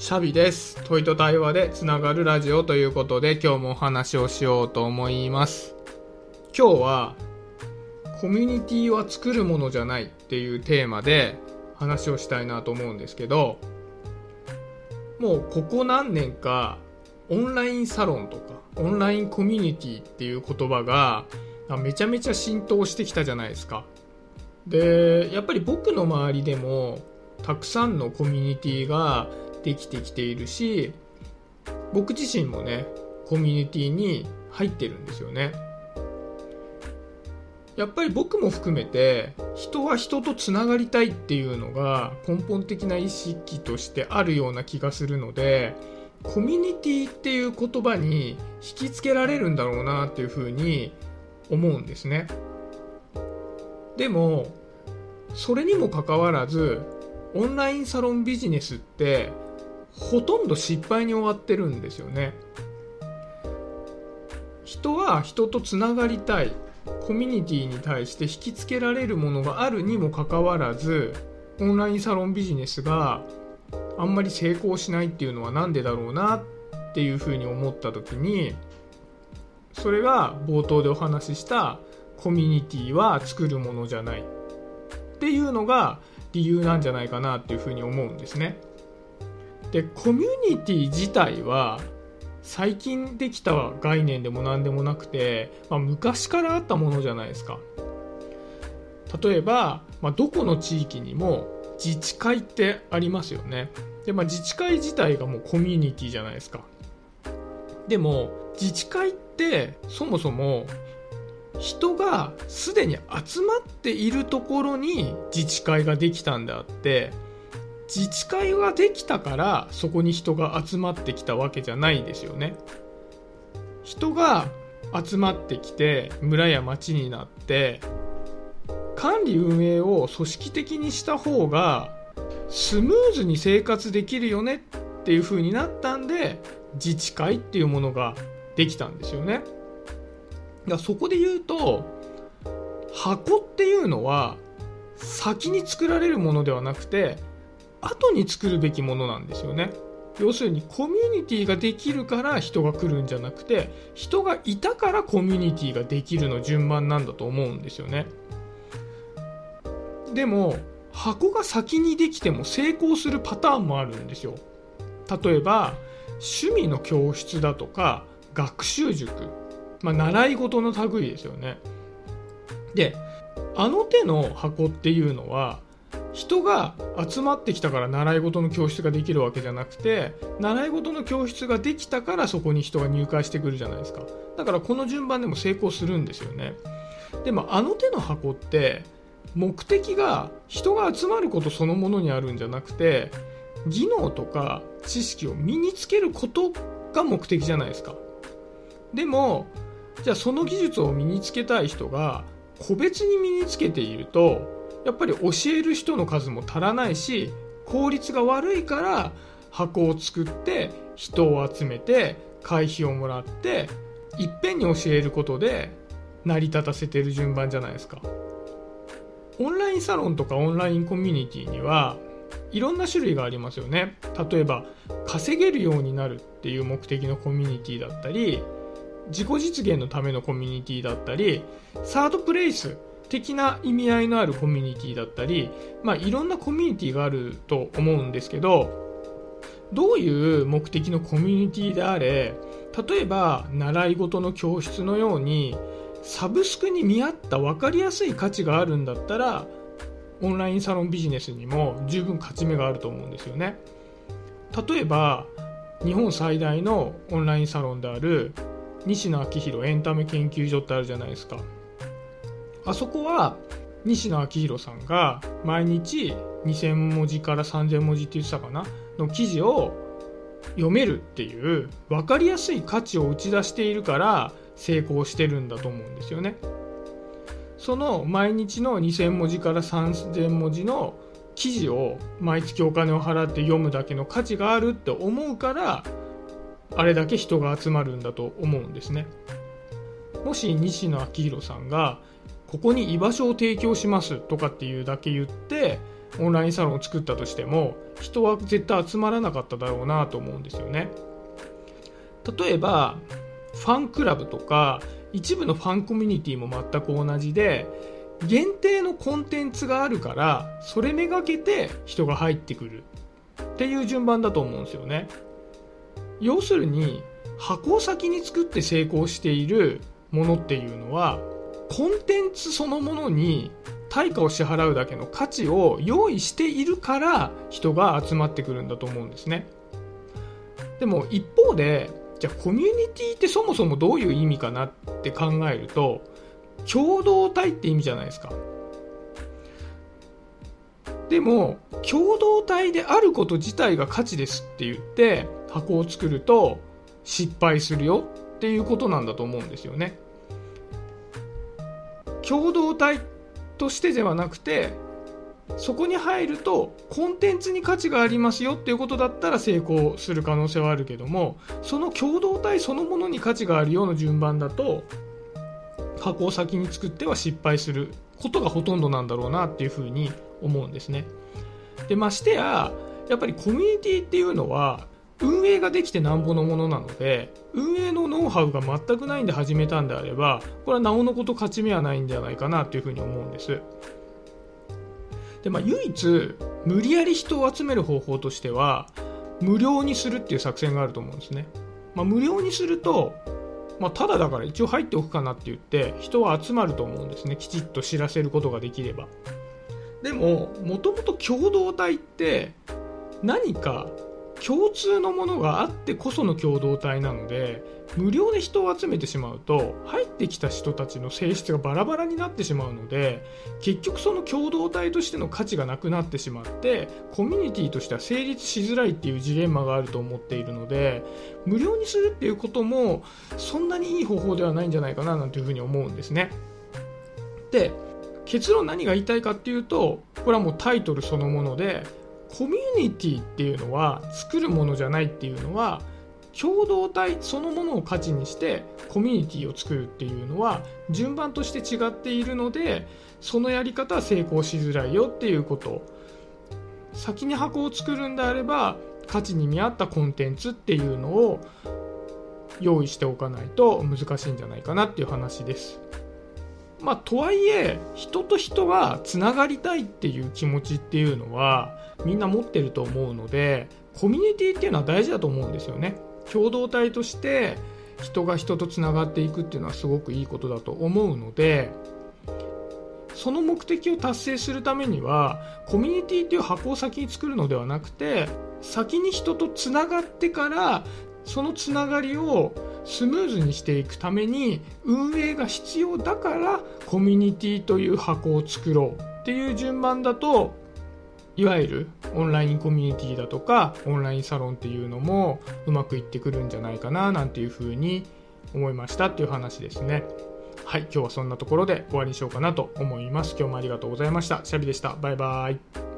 シャビです。問いと対話でつながるラジオということで今日もお話をしようと思います。今日はコミュニティは作るものじゃないっていうテーマで話をしたいなと思うんですけどもうここ何年かオンラインサロンとかオンラインコミュニティっていう言葉がめちゃめちゃ浸透してきたじゃないですか。でやっぱり僕の周りでもたくさんのコミュニティができてきているし僕自身もねコミュニティに入ってるんですよね。やっぱり僕も含めて人は人とつながりたいっていうのが根本的な意識としてあるような気がするのでコミュニティっていう言葉に引きつけられるんだろうなっていうふうに思うんですね。でもそれにもかかわらずオンラインサロンビジネスってほとんど失敗に終わってるんですよね人は人とつながりたいコミュニティに対して引きつけられるものがあるにもかかわらずオンラインサロンビジネスがあんまり成功しないっていうのは何でだろうなっていうふうに思った時にそれが冒頭でお話ししたコミュニティは作るものじゃないっていうのが理由なんじゃないかなっていうふうに思うんですね。でコミュニティ自体は最近できた概念でも何でもなくて、まあ、昔からあったものじゃないですか。例えば、まあ、どこの地域にも自治会ってありますよね。で、まあ、自治会自体がもうコミュニティじゃないですか。でも自治会ってそもそも人がすでに集まっているところに自治会ができたんであって自治会ができたからそこに人が集まってきたわけじゃないですよね。人が集まってきて村や町になって管理運営を組織的にした方がスムーズに生活できるよねっていう風になったんで自治会っていうものができたんですよね。だそこで言うと箱っていうのは先に作られるものではなくて後に作るべきものなんですよね。要するにコミュニティができるから人が来るんじゃなくて人がいたからコミュニティができるの順番なんだと思うんですよね。でも箱が先にできても成功するパターンもあるんですよ。例えば趣味の教室だとか学習塾、まあ、習い事の類ですよね。であの手の箱っていうのは人が集まってきたから習い事の教室ができるわけじゃなくて習い事の教室ができたからそこに人が入会してくるじゃないですか。だからこの順番でも成功するんですよね。でもあの手の箱って目的が人が集まることそのものにあるんじゃなくて技能とか知識を身につけることが目的じゃないですか。でもじゃあその技術を身につけたい人が個別に身につけているとやっぱり教える人の数も足らないし効率が悪いから箱を作って人を集めて会費をもらっていっぺんに教えることで成り立たせてる順番じゃないですか。オンラインサロンとかオンラインコミュニティにはいろんな種類がありますよね。例えば稼げるようになるっていう目的のコミュニティだったり自己実現のためのコミュニティだったりサードプレイス的な意味合いのあるコミュニティだったり、まあ、いろんなコミュニティがあると思うんですけどどういう目的のコミュニティであれ例えば習い事の教室のようにサブスクに見合った分かりやすい価値があるんだったらオンラインサロンビジネスにも十分勝ち目があると思うんですよね。例えば日本最大のオンラインサロンである西野昭弘エンタメ研究所ってあるじゃないですか。あそこは西野昭弘さんが毎日2000文字から3000文字って言ってたかなの記事を読めるっていう分かりやすい価値を打ち出しているから成功してるんだと思うんですよね。その毎日の2000文字から3000文字の記事を毎月お金を払って読むだけの価値があるって思うからあれだけ人が集まるんだと思うんですね。もし西野昭弘さんがここに居場所を提供しますとかっていうだけ言ってオンラインサロンを作ったとしても人は絶対集まらなかっただろうなと思うんですよね。例えばファンクラブとか一部のファンコミュニティも全く同じで限定のコンテンツがあるからそれめがけて人が入ってくるっていう順番だと思うんですよね。要するに箱を先に作って成功しているものっていうのはコンテンツそのものに対価を支払うだけの価値を用意しているから人が集まってくるんだと思うんですね。でも一方でじゃあコミュニティってそもそもどういう意味かなって考えると共同体って意味じゃないですか。でも共同体であること自体が価値ですって言って箱を作ると失敗するよっていうことなんだと思うんですよね。共同体としてではなくてそこに入るとコンテンツに価値がありますよっていうことだったら成功する可能性はあるけどもその共同体そのものに価値があるような順番だと箱を先に作っては失敗することがほとんどなんだろうなっていうふうに思うんですね。でましてややっぱりコミュニティっていうのは運営ができてなんぼのものなので運営のノウハウが全くないんで始めたんであればこれはなおのこと勝ち目はないんじゃないかなというふうに思うんです。で、まあ、唯一無理やり人を集める方法としては無料にするっていう作戦があると思うんですね、まあ、無料にするとまあ、ただだから一応入っておくかなって言って人は集まると思うんですね。きちっと知らせることができれば。でももともと共同体って何か共通のものがあってこその共同体なので無料で人を集めてしまうと入ってきた人たちの性質がバラバラになってしまうので結局その共同体としての価値がなくなってしまってコミュニティとしては成立しづらいっていうジレンマがあると思っているので無料にするっていうこともそんなにいい方法ではないんじゃないかななんていうふうに思うんですね。で結論何が言いたいかっていうとこれはもうタイトルそのものでコミュニティっていうのは作るものじゃないっていうのは共同体そのものを価値にしてコミュニティを作るっていうのは順番として違っているのでそのやり方は成功しづらいよっていうこと先に箱を作るんであれば価値に見合ったコンテンツっていうのを用意しておかないと難しいんじゃないかなっていう話です。まあ、とはいえ人と人がつながりたいっていう気持ちっていうのはみんな持ってると思うのでコミュニティっていうのは大事だと思うんですよね。共同体として人が人とつながっていくっていうのはすごくいいことだと思うのでその目的を達成するためにはコミュニティっていう箱を先に作るのではなくて先に人とつながってからそのつながりをスムーズにしていくために運営が必要だからコミュニティという箱を作ろうっていう順番だといわゆるオンラインコミュニティだとかオンラインサロンっていうのもうまくいってくるんじゃないかななんていうふうに思いましたっていう話ですね。はい、今日はそんなところで終わりにしようかなと思います。今日もありがとうございました。シャビでした。バイバイ。